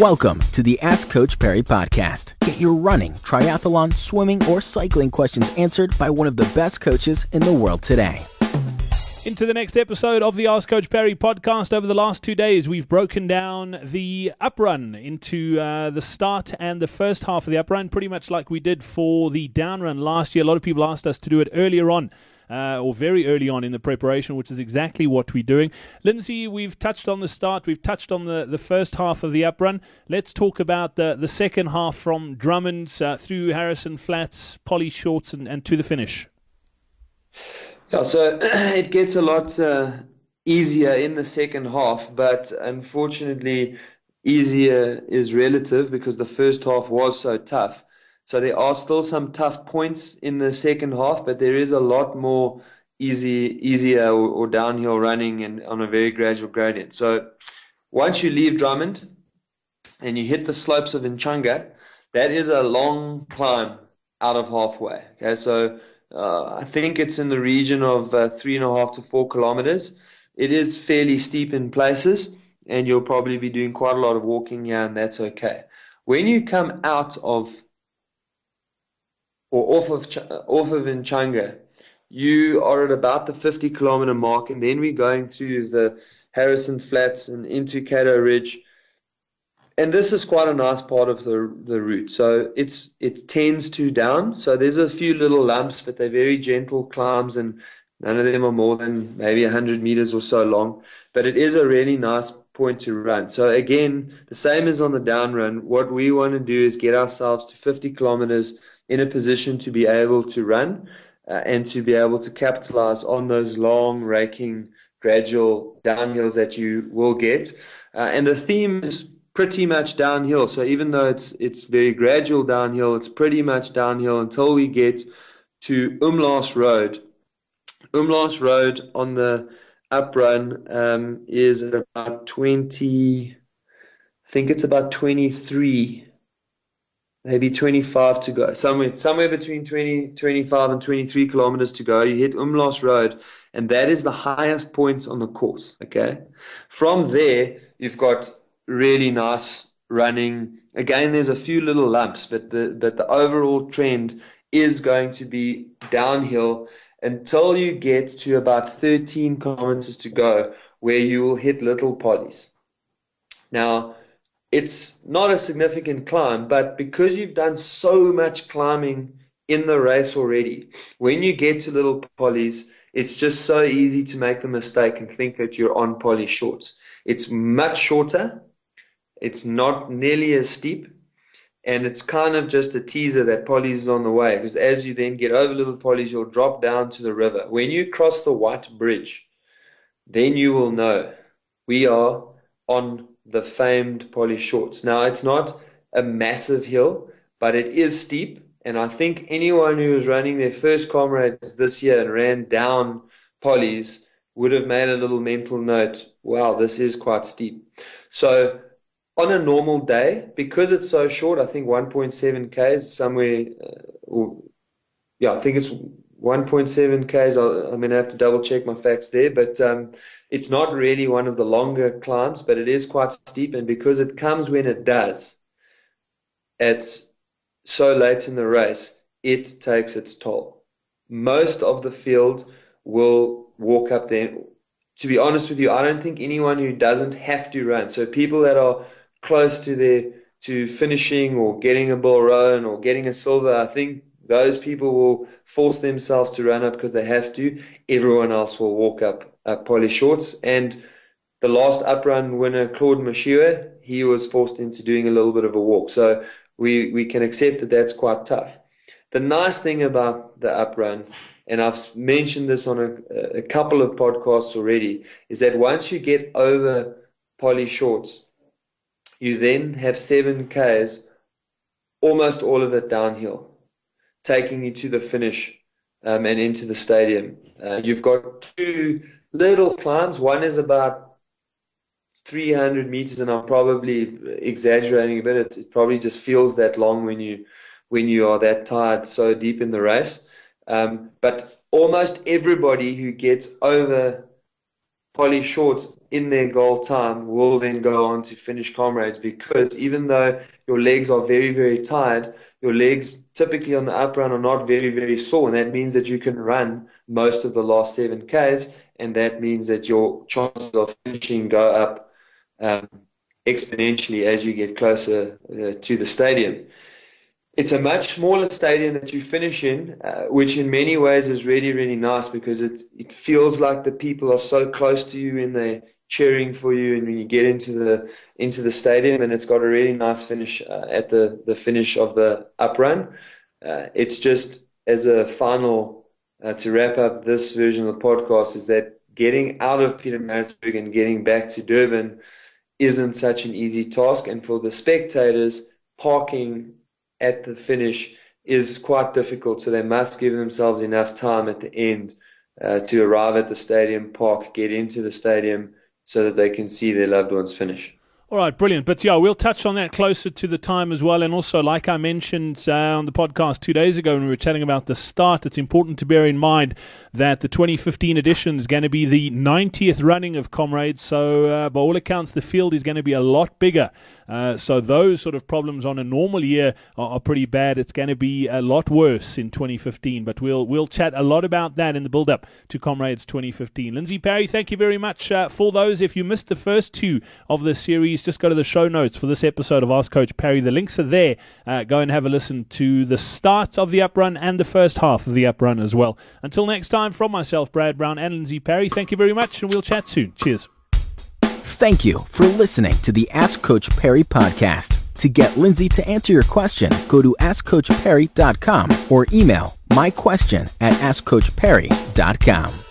Welcome to the Ask Coach Parry podcast. Get your running, triathlon, swimming, or cycling questions answered by one of the best coaches in the world today. Into the next episode of the Ask Coach Parry podcast. Over the last two days, we've broken down the uprun into uh, the start and the first half of the uprun, pretty much like we did for the downrun last year. A lot of people asked us to do it earlier on uh, or very early on in the preparation, which is exactly what we're doing. Lindsay, we've touched on the start, we've touched on the, the first half of the uprun. Let's talk about the, the second half from Drummond uh, through Harrison Flats, Polly Shorts, and, and to the finish. Yeah, so it gets a lot uh, easier in the second half, but unfortunately, easier is relative because the first half was so tough. So there are still some tough points in the second half, but there is a lot more easy, easier or, or downhill running and on a very gradual gradient. So once you leave Drummond and you hit the slopes of Inchanga, that is a long climb out of halfway. Okay, so uh, I think it's in the region of uh, three and a half to four kilometers. It is fairly steep in places, and you'll probably be doing quite a lot of walking here, and that's okay. When you come out of or off of uh, off of Inchanga, you are at about the 50 kilometer mark, and then we're going through the Harrison Flats and into Cato Ridge. And this is quite a nice part of the the route. So it's it tends to down. So there's a few little lumps, but they're very gentle climbs, and none of them are more than maybe 100 meters or so long. But it is a really nice point to run. So again, the same as on the down run. What we want to do is get ourselves to 50 kilometers in a position to be able to run uh, and to be able to capitalize on those long, raking, gradual downhills that you will get. Uh, and the theme is pretty much downhill. So even though it's it's very gradual downhill, it's pretty much downhill until we get to Umlaas Road. Umlaas Road on the uprun um, is about 20, I think it's about 23 maybe 25 to go, somewhere somewhere between 20, 25 and 23 kilometers to go. You hit Umlaas Road, and that is the highest point on the course. Okay, from there you've got really nice running. Again, there's a few little lumps, but the but the overall trend is going to be downhill until you get to about 13 kilometers to go, where you will hit little pollies. Now it's not a significant climb, but because you've done so much climbing in the race already, when you get to little pollies, it's just so easy to make the mistake and think that you're on Polly shorts. It's much shorter. It's not nearly as steep. And it's kind of just a teaser that Polly's is on the way. Because as you then get over little Polly's, you'll drop down to the river. When you cross the white bridge, then you will know we are on the famed Polly Shorts. Now, it's not a massive hill, but it is steep. And I think anyone who was running their first comrades this year and ran down Polly's would have made a little mental note. Wow, this is quite steep. So on a normal day, because it's so short, I think 1.7 k's somewhere, uh, or, yeah, I think it's 1.7 k's. I'm going to have to double check my facts there, but um, it's not really one of the longer climbs, but it is quite steep. And because it comes when it does, it's so late in the race, it takes its toll. Most of the field will walk up there. To be honest with you, I don't think anyone who doesn't have to run. So people that are close to their to finishing or getting a Bill Rowan or getting a silver, I think those people will force themselves to run up because they have to. Everyone else will walk up uh, Shorts. And the last uprun winner, Claude Moshiywa, he was forced into doing a little bit of a walk. So we, we can accept that that's quite tough. The nice thing about the uprun, and I've mentioned this on a, a couple of podcasts already, is that once you get over Polly Shorts, you then have seven Ks, almost all of it downhill, taking you to the finish um, and into the stadium. Uh, you've got two little climbs. One is about 300 meters, and I'm probably exaggerating a bit. It, it, probably just feels that long when you when you are that tired so deep in the race. Um, but almost everybody who gets over Polly Shorts in their goal time will then go on to finish comrades because even though your legs are very, very tired, your legs typically on the up run are not very, very sore. And that means that you can run most of the last seven Ks. And that means that your chances of finishing go up um, exponentially as you get closer uh, to the stadium. It's a much smaller stadium that you finish in, uh, which in many ways is really, really nice because it, it feels like the people are so close to you in they're cheering for you. And when you get into the into the stadium, and it's got a really nice finish uh, at the the finish of the up run. Uh, it's just as a final uh, to wrap up this version of the podcast is that getting out of Pietermaritzburg and getting back to Durban isn't such an easy task, and for the spectators, parking at the finish is quite difficult. So they must give themselves enough time at the end uh, to arrive at the stadium, park, get into the stadium so that they can see their loved ones finish. All right, brilliant. But yeah, we'll touch on that closer to the time as well. And also, like I mentioned uh, on the podcast two days ago when we were chatting about the start, it's important to bear in mind that the 2015 edition is going to be the 90th running of Comrades. So, uh, by all accounts, the field is going to be a lot bigger uh, so those sort of problems on a normal year are, are pretty bad. It's going to be a lot worse in 2015. But we'll we'll chat a lot about that in the build up to Comrades 2015. Lindsay Parry, thank you very much uh, for those. If you missed the first two of the series, just go to the show notes for this episode of Ask Coach Parry. The links are there. Uh, go and have a listen to the start of the up run and the first half of the up run as well. Until next time, from myself, Brad Brown, and Lindsay Parry, thank you very much, and we'll chat soon. Cheers. Thank you for listening to the Ask Coach Parry podcast. To get Lindsay to answer your question, go to AskCoachParry.com or email my question at AskCoachParry.com.